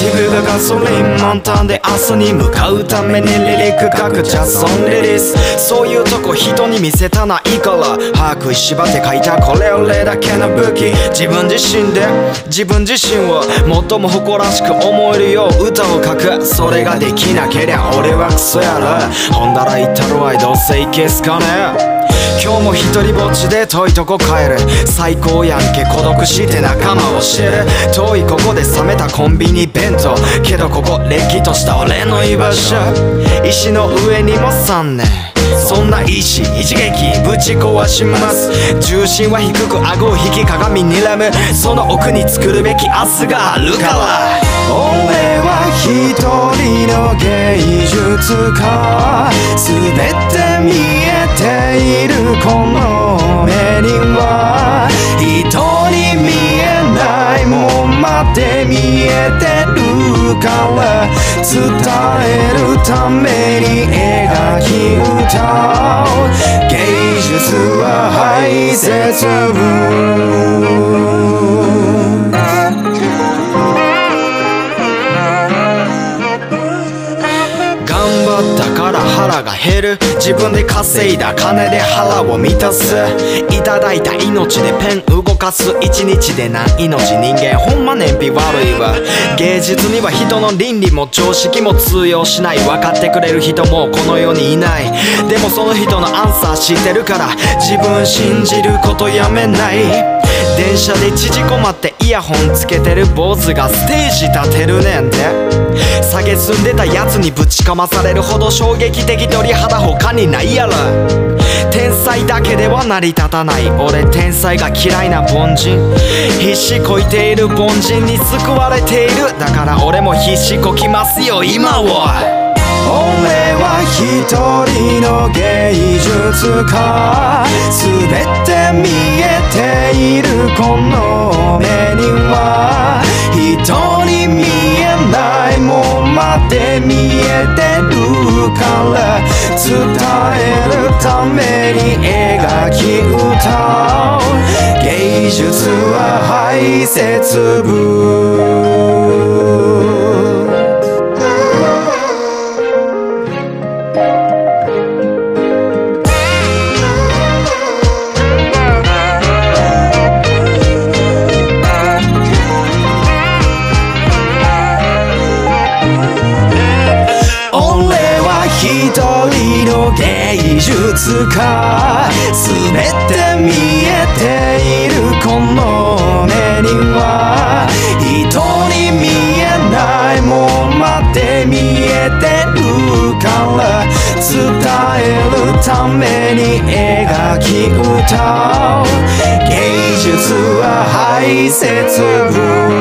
ガソリン満タンで明日に向かうためにリリック書くジャソンリリース。そういうとこ人に見せたないから。把握しばって書いたこれ俺だけの武器。自分自身で。自分自身を最も誇らしく思えるよう歌を書く。それができなけりゃ俺はクソやろ。ほんだら言ったるわいどうせいけすかね。今日も一人ぼっちで遠いとこ帰る。最高やんけ孤独して仲間を知る。遠いここで冷めたコンビニ弁当。けどここれっきとした俺の居場所。石の上にも3年。そんな石一撃ぶち壊します。重心は低く顎を引き鏡にらむ。その奥に作るべき明日があるから。俺は一人の芸術家。全て見えているの目には人に見えないもんまで見えてるから伝えるために描き歌う芸術は排泄部頑張ったから腹が減る自分で稼いだ金で腹を満たす。いただいた命でペン動かす。一日で何命人間ほんま燃費悪いわ芸術には人の倫理も常識も通用しない分かってくれる人もこの世にいないでもその人のアンサー知ってるから自分信じることやめない。電車で縮こまってイヤホンつけてる坊主がステージ立てるねんて下げすんでたやつにぶちかまされるほど衝撃的鳥肌他にないやろ天才だけでは成り立たない。俺天才が嫌いな凡人。必死こいている凡人に救われている。だから俺も必死こきますよ今を俺は一人の芸術家。全て見えているこの目には。人に見えないもんまで見えてる。伝えるために描き歌う。芸術は排泄部芸術家全て見えているこの目には人に見えないもんまで見えてるから伝えるために描き歌う。芸術は排泄部